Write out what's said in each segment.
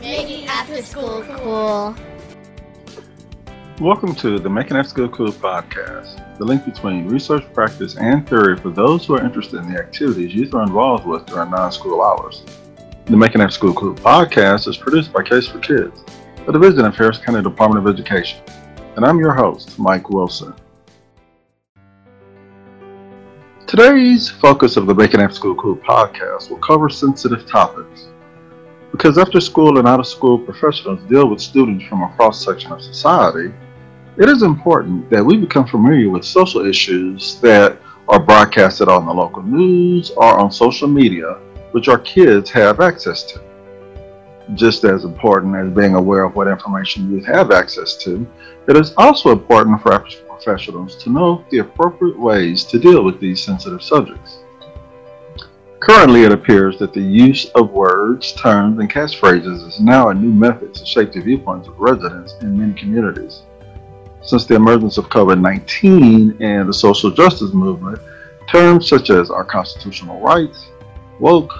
Making after school cool. Welcome to the Making After School Cool podcast, the link between research, practice, and theory for those who are interested in the activities youth are involved with during non school hours. The Making After School Cool podcast is produced by Case for Kids, a division of Harris County Department of Education. And I'm your host, Mike Wilson. Today's focus of the Making After School Cool podcast will cover sensitive topics because after school and out of school professionals deal with students from a cross section of society, it is important that we become familiar with social issues that are broadcasted on the local news or on social media, which our kids have access to. Just as important as being aware of what information youth have access to, it is also important for professionals to know the appropriate ways to deal with these sensitive subjects. Currently, it appears that the use of words, terms, and catchphrases is now a new method to shape the viewpoints of residents in many communities. Since the emergence of COVID 19 and the social justice movement, terms such as our constitutional rights, woke,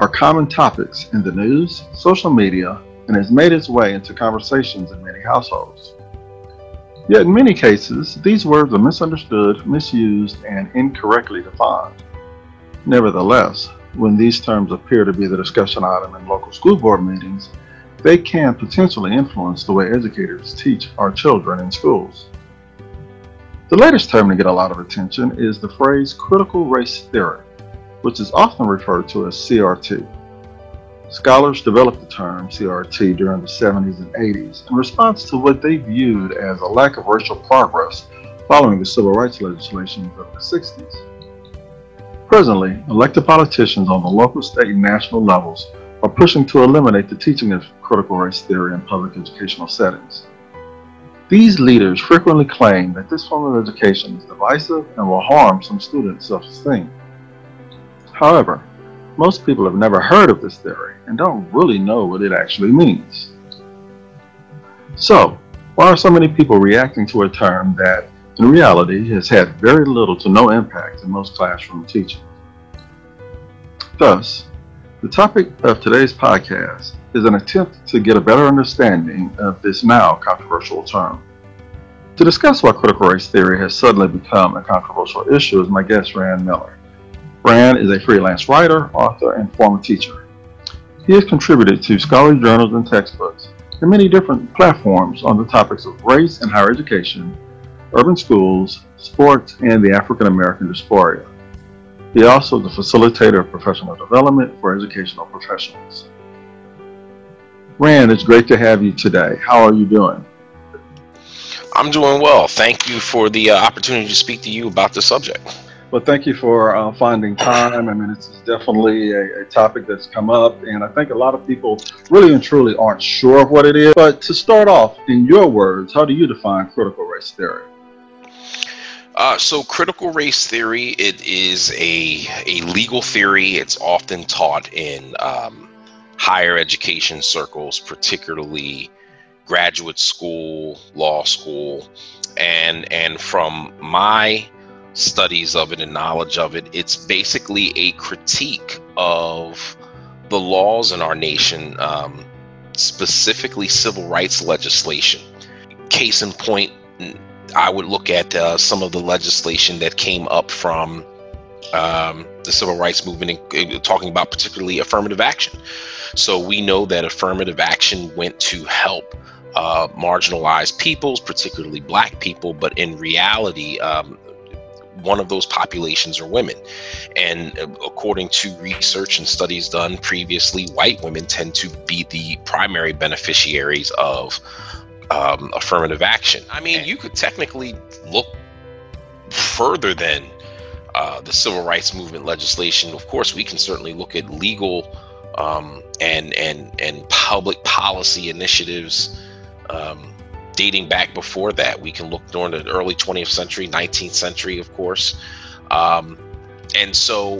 are common topics in the news, social media, and has made its way into conversations in many households. Yet, in many cases, these words are misunderstood, misused, and incorrectly defined. Nevertheless, when these terms appear to be the discussion item in local school board meetings, they can potentially influence the way educators teach our children in schools. The latest term to get a lot of attention is the phrase critical race theory, which is often referred to as CRT. Scholars developed the term CRT during the 70s and 80s in response to what they viewed as a lack of racial progress following the civil rights legislation of the 60s. Presently, elected politicians on the local, state, and national levels are pushing to eliminate the teaching of critical race theory in public educational settings. These leaders frequently claim that this form of education is divisive and will harm some students' self esteem. However, most people have never heard of this theory and don't really know what it actually means. So, why are so many people reacting to a term that in reality has had very little to no impact in most classroom teaching. Thus, the topic of today's podcast is an attempt to get a better understanding of this now controversial term. To discuss why critical race theory has suddenly become a controversial issue is my guest, Rand Miller. Rand is a freelance writer, author, and former teacher. He has contributed to scholarly journals and textbooks and many different platforms on the topics of race and higher education, urban schools, sports, and the African American diaspora. He also is the facilitator of professional development for educational professionals. Rand, it's great to have you today. How are you doing? I'm doing well. Thank you for the uh, opportunity to speak to you about the subject. Well, thank you for uh, finding time. I mean, it's definitely a, a, topic that's come up, and I think a lot of people really and truly aren't sure of what it is. But to start off, in your words, how do you define critical race theory? Uh, so critical race theory, it is a, a legal theory. It's often taught in um, higher education circles, particularly graduate school, law school, and and from my studies of it and knowledge of it, it's basically a critique of the laws in our nation, um, specifically civil rights legislation. Case in point, I would look at uh, some of the legislation that came up from um, the civil rights movement, uh, talking about particularly affirmative action. So we know that affirmative action went to help uh, marginalized peoples, particularly black people, but in reality, um, one of those populations are women. And uh, according to research and studies done previously, white women tend to be the primary beneficiaries of um, affirmative action. I mean, you could technically look further than uh, the civil rights movement legislation. Of course, we can certainly look at legal um, and and and public policy initiatives um, dating back before that. We can look during the early 20th century, 19th century, of course. Um, and so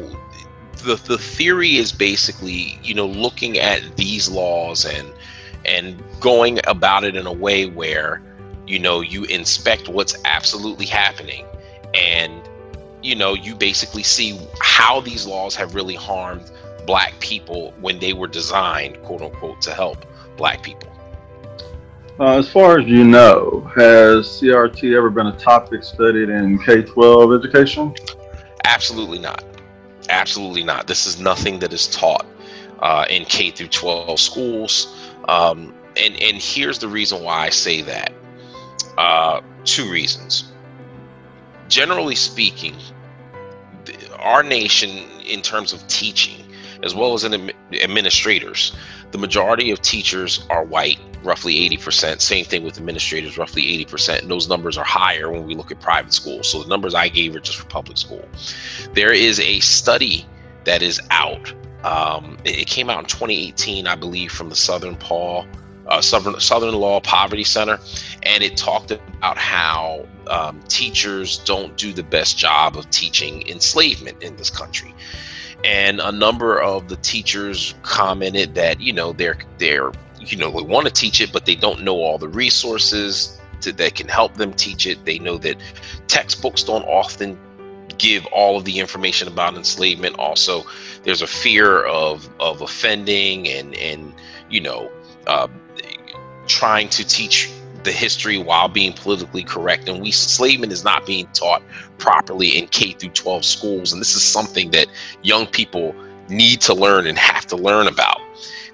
the the theory is basically, you know, looking at these laws and and going about it in a way where you know you inspect what's absolutely happening and you know you basically see how these laws have really harmed black people when they were designed quote unquote to help black people. Uh, as far as you know, has CRT ever been a topic studied in K 12 education? Absolutely not. Absolutely not. This is nothing that is taught uh, in K through 12 schools. Um, and, and here's the reason why I say that uh, two reasons. Generally speaking, our nation, in terms of teaching, as well as in administrators, the majority of teachers are white, roughly 80%. Same thing with administrators, roughly 80%. And those numbers are higher when we look at private schools. So the numbers I gave are just for public school. There is a study that is out. Um, it came out in 2018, I believe, from the Southern Paul uh, Southern, Southern Law Poverty Center, and it talked about how um, teachers don't do the best job of teaching enslavement in this country. And a number of the teachers commented that you know they're they're you know they want to teach it, but they don't know all the resources to, that can help them teach it. They know that textbooks don't often give all of the information about enslavement. Also, there's a fear of of offending and and you know uh, trying to teach the history while being politically correct. And we enslavement is not being taught properly in K through 12 schools. And this is something that young people need to learn and have to learn about.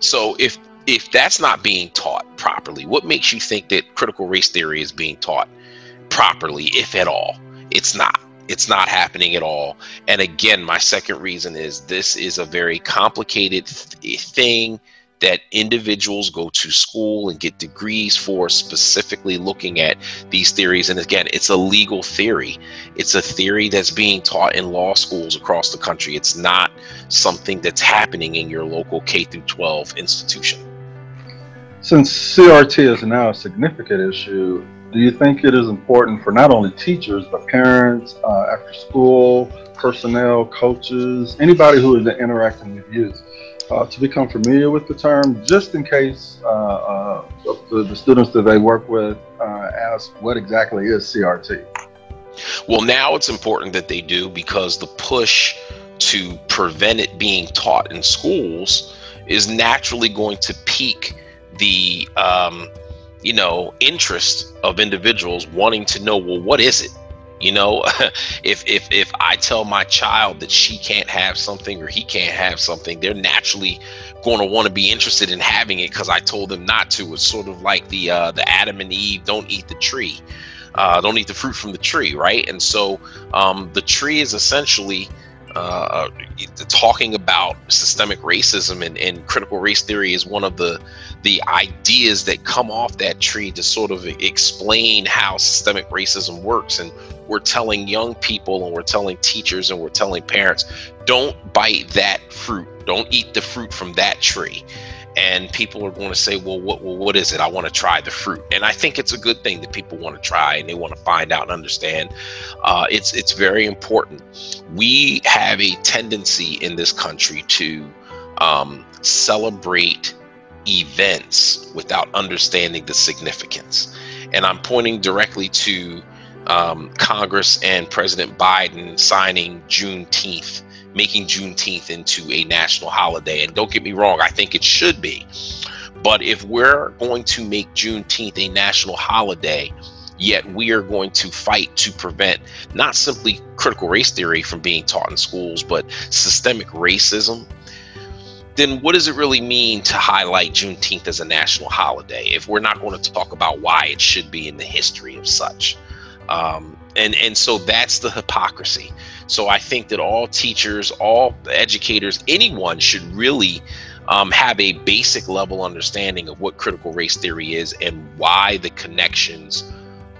So if if that's not being taught properly what makes you think that critical race theory is being taught properly if at all? It's not it's not happening at all and again my second reason is this is a very complicated th- thing that individuals go to school and get degrees for specifically looking at these theories. And again, it's a legal theory. It's a theory that's being taught in law schools across the country. It's not something that's happening in your local K through 12 institution. Since CRT is now a significant issue, do you think it is important for not only teachers but parents, uh, after school personnel, coaches, anybody who is interacting with youth uh, to become familiar with the term, just in case uh, uh, the, the, students that they work with uh, ask what exactly is CRT. Well, now it's important that they do because the push to prevent it being taught in schools is naturally going to pique the um, you know interest of individuals wanting to know well what is it you know, if if if I tell my child that she can't have something or he can't have something, they're naturally going to want to be interested in having it because I told them not to. It's sort of like the uh, the Adam and Eve don't eat the tree, uh, don't eat the fruit from the tree, right? And so um, the tree is essentially uh, talking about systemic racism and, and, critical race theory is one of the the ideas that come off that tree to sort of explain how systemic racism works. And we're telling young people and we're telling teachers and we're telling parents don't bite that fruit. Don't eat the fruit from that tree and people are going to say well what what is it? I want to try the fruit. And i think it's a good thing that people want to try and they want to find out and understand. Uh, it's it's very important. We have a tendency in this country to um, celebrate events without understanding the significance. And i'm pointing directly to um, congress and president biden signing juneteenth making Juneteenth into a national holiday. And don't get me wrong, I think it should be. But if we're going to make Juneteenth a national holiday, yet we are going to fight to prevent not simply critical race theory from being taught in schools, but systemic racism, then what does it really mean to highlight Juneteenth as a national holiday if we're not going to talk about why it should be in the history of such? Um, and and so that's the hypocrisy. So I think that all teachers, all educators, anyone should really um, have a basic level understanding of what critical race theory is and why the connections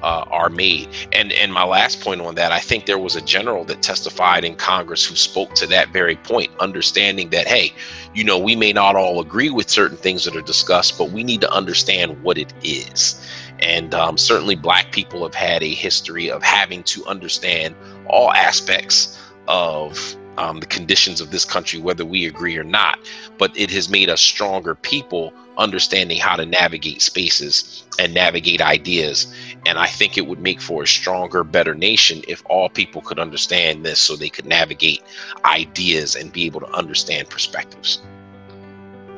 uh, are made. And and my last point on that, I think there was a general that testified in Congress who spoke to that very point, understanding that hey, you know, we may not all agree with certain things that are discussed, but we need to understand what it is. And um, certainly, Black people have had a history of having to understand all aspects of um, the conditions of this country, whether we agree or not. But it has made us stronger people, understanding how to navigate spaces and navigate ideas. And I think it would make for a stronger, better nation if all people could understand this so they could navigate ideas and be able to understand perspectives.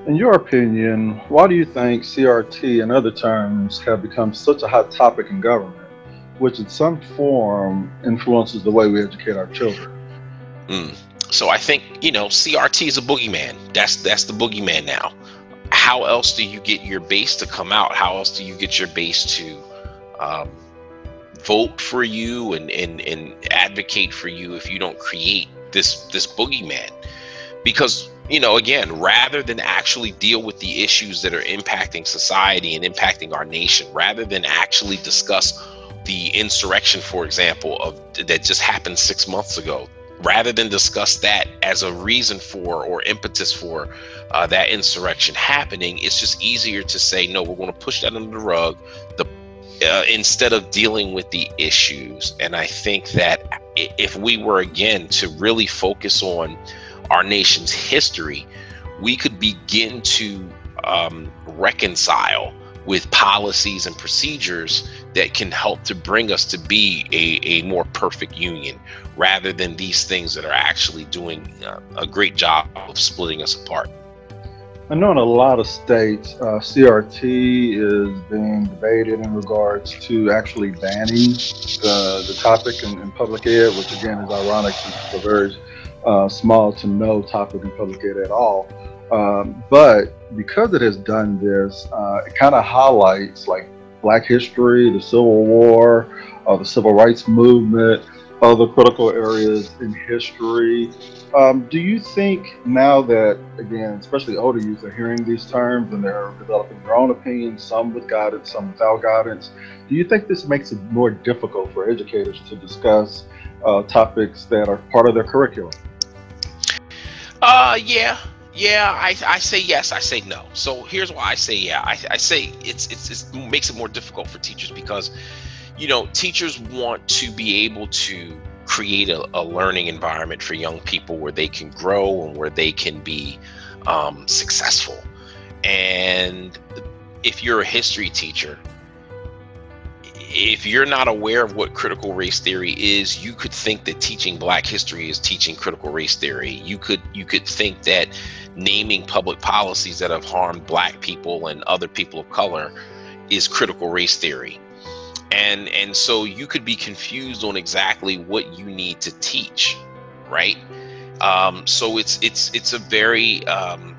In your opinion, why do you think CRT and other terms have become such a hot topic in government, which in some form influences the way we educate our children? Mm. So I think you know CRT is a boogeyman. That's that's the boogeyman now. How else do you get your base to come out? How else do you get your base to um, vote for you and, and and advocate for you if you don't create this this boogeyman? Because you know, again, rather than actually deal with the issues that are impacting society and impacting our nation, rather than actually discuss the insurrection, for example, of that just happened six months ago, rather than discuss that as a reason for or impetus for uh, that insurrection happening, it's just easier to say, no, we're going to push that under the rug. The uh, instead of dealing with the issues, and I think that if we were again to really focus on our nation's history, we could begin to um, reconcile with policies and procedures that can help to bring us to be a, a more perfect union rather than these things that are actually doing uh, a great job of splitting us apart. I know in a lot of states, uh, CRT is being debated in regards to actually banning the, the topic in, in public ed, which again is ironic since it's a very uh, small to no topic in public ed at all. Um, but because it has done this, uh, it kind of highlights like Black history, the Civil War, uh, the Civil Rights Movement, other critical areas in history. Um, do you think now that, again, especially older youth are hearing these terms and they're developing their own opinions, some with guidance, some without guidance, do you think this makes it more difficult for educators to discuss uh, topics that are part of their curriculum? Uh, yeah, yeah. I, I say yes. I say no. So here's why I say yeah. I, I say it's, it's it's it makes it more difficult for teachers because, you know, teachers want to be able to create a, a learning environment for young people where they can grow and where they can be um, successful. And if you're a history teacher, if you're not aware of what critical race theory is, you could think that teaching black history is teaching critical race theory. You could you could think that naming public policies that have harmed black people and other people of color is critical race theory. And and so you could be confused on exactly what you need to teach, right? Um, so it's it's it's a very um,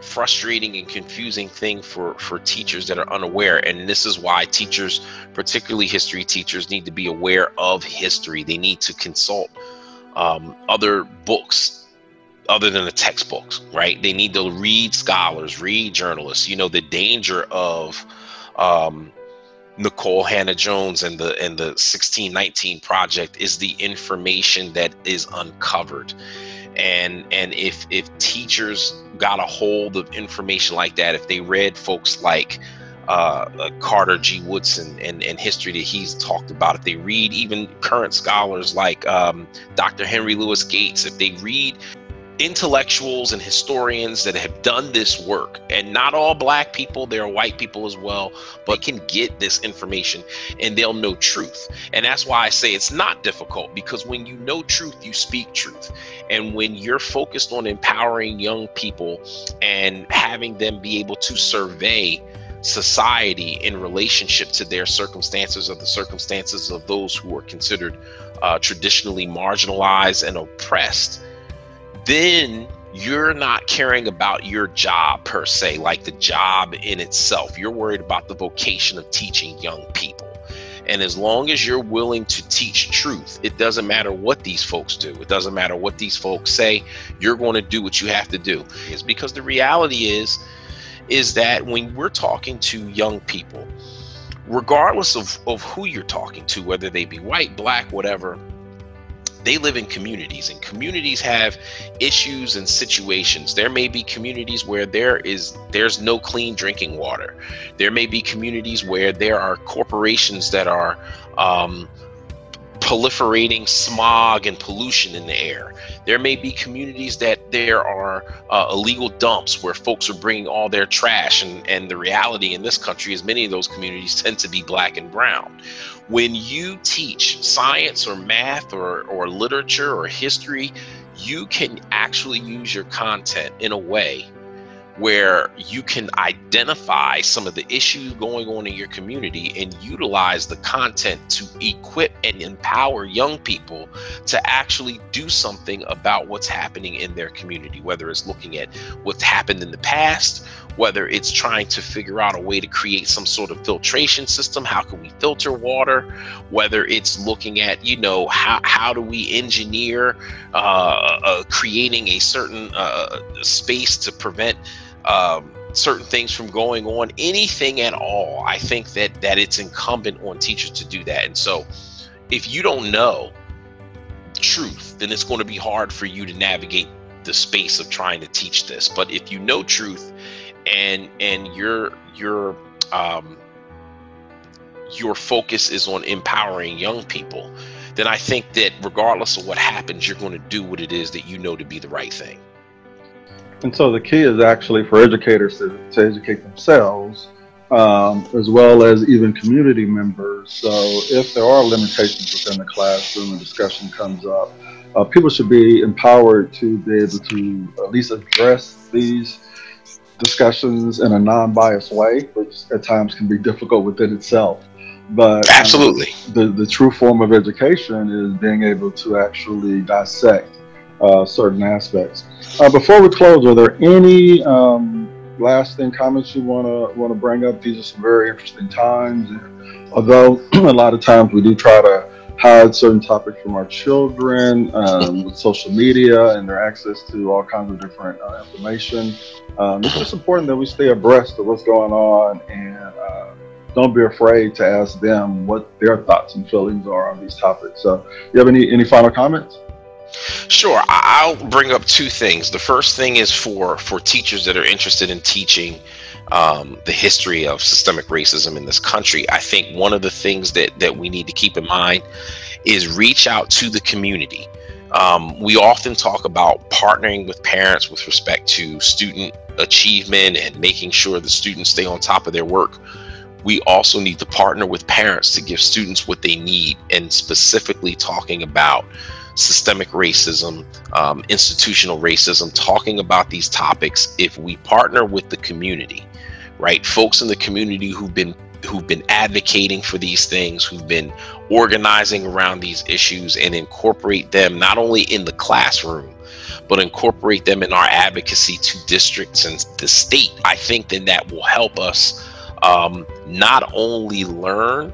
frustrating and confusing thing for for teachers that are unaware. And this is why teachers particularly history teachers need to be aware of history. They need to consult um, other books other than the textbooks right? They need to read scholars read journalists. You know the danger of um, Nikole Hannah-Jones and the and the 1619 project is the information that is uncovered and and if if teachers got a hold of information like that if they read folks like uh, uh Carter G. Woodson and, and history that he's talked about. If they read even current scholars like um, Dr. Henry Louis Gates, if they read intellectuals and historians that have done this work. And not all black people there are white people as well but can get this information and they'll know truth. And that's why i say it's not difficult because when you know truth you speak truth. And when you're focused on empowering young people and having them be able to survey society in relationship to their circumstances or the circumstances of those who are considered uh, traditionally marginalized and oppressed then you're not caring about your job per se, like the job in itself. You're worried about the vocation of teaching young people. And as long as you're willing to teach truth, it doesn't matter what these folks do. It doesn't matter what these folks say. You're going to do what you have to do. Is because the reality is is that when we're talking to young people, regardless of, of who you're talking to, whether they be white, black, whatever, they live in communities and communities have issues and situations. There may be communities where there is there's no clean drinking water. There may be communities where there are corporations that are um, proliferating smog and pollution in the air. There may be communities that there are uh, illegal dumps where folks are bringing all their trash, and, and the reality in this country is many of those communities tend to be black and brown. When you teach science or math or, or literature or history, you can actually use your content in a way where you can identify some of the issues going on in your community and utilize the content to equip and empower young people to actually do something about what's happening in their community, whether it's looking at what's happened in the past, whether it's trying to figure out a way to create some sort of filtration system how can we filter water whether it's looking at you know how, how do we engineer uh, uh, creating a certain uh, space to prevent um, certain things from going on anything at all i think that that it's incumbent on teachers to do that and so if you don't know truth then it's going to be hard for you to navigate the space of trying to teach this but if you know truth and and your your um, your focus is on empowering young people, then I think that regardless of what happens, you're going to do what it is that you know to be the right thing. And so the key is actually for educators to, to educate themselves, um, as well as even community members. So if there are limitations within the classroom and discussion comes up, uh, people should be empowered to be able to at least address these discussions in a non-biased way, which at times can be difficult within itself. But um, absolutely, um, the the true form of education is being able to actually dissect uh, certain aspects. Uh, before we close, are there any um, lasting comments you want to want to bring up? These are some very interesting times. And although a lot of times we do try to hide certain topics from our children um, with social media and their access to all kinds of different uh, information. Um, it's just important that we stay abreast of what's going on and uh, don't be afraid to ask them what their thoughts and feelings are on these topics. So, you have any any final comments? Sure, I'll bring up two things. The first thing is for for teachers that are interested in teaching um, the history of systemic racism in this country, I think one of the things that that we need to keep in mind is reach out to the community. Um, we often talk about partnering with parents with respect to student achievement and making sure the students stay on top of their work. We also need to partner with parents to give students what they need, and specifically talking about systemic racism, um, institutional racism, talking about these topics. If we partner with the community, right? Folks in the community who've been who've been advocating for these things, who've been organizing around these issues and incorporate them not only in the classroom, but incorporate them in our advocacy to districts and the state. I think then that will help us um, not only learn,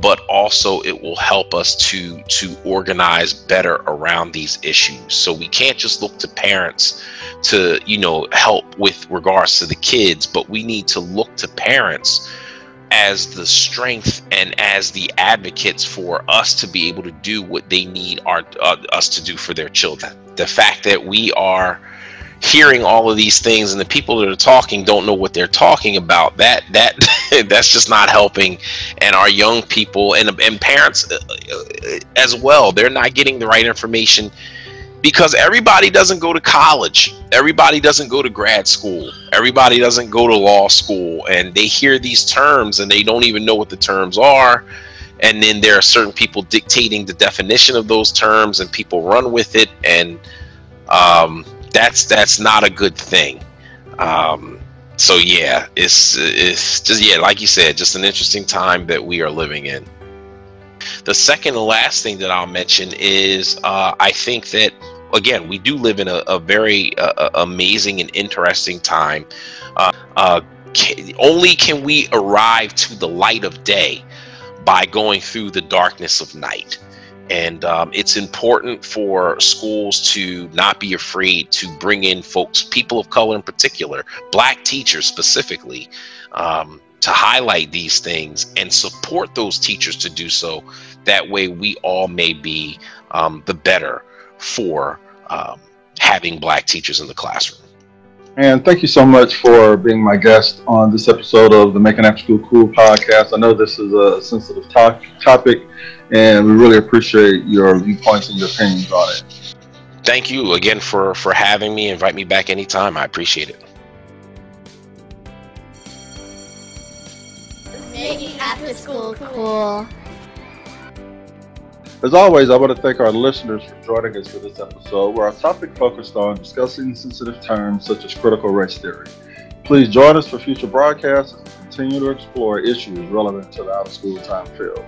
but also it will help us to to organize better around these issues. So we can't just look to parents to you know help with regards to the kids but we need to look to parents as the strength and as the advocates for us to be able to do what they need our uh, us to do for their children. The fact that we are hearing all of these things and the people that are talking don't know what they're talking about that that that's just not helping. And our young people and and parents uh, uh, as well they're not getting the right information because everybody doesn't go to college. Everybody doesn't go to grad school. Everybody doesn't go to law school. And they hear these terms and they don't even know what the terms are. And then there are certain people dictating the definition of those terms and people run with it. And um, that's that's not a good thing. Um, so yeah, it's it's just yeah, like you said, just an interesting time that we are living in. The second and last thing that I'll mention is uh, I think that again we do live in a, a very uh, uh amazing and interesting time. Uh, uh, can, only can we arrive to the light of day by going through the darkness of night. And um, it's important for schools to not be afraid to bring in folks, people of color in particular, black teachers specifically, um, to highlight these things and support those teachers to do so. That way, we all may be um, the better for um, having black teachers in the classroom. And thank you so much for being my guest on this episode of the Making After School Cool podcast. I know this is a sensitive to- topic, and we really appreciate your viewpoints and your opinions on it. Thank you again for for having me. Invite me back anytime. I appreciate it. Making After School Cool. As always, I want to thank our listeners for joining us for this episode, where our topic focused on discussing sensitive terms such as critical race theory. Please join us for future broadcasts and continue to explore issues relevant to the out of school time field.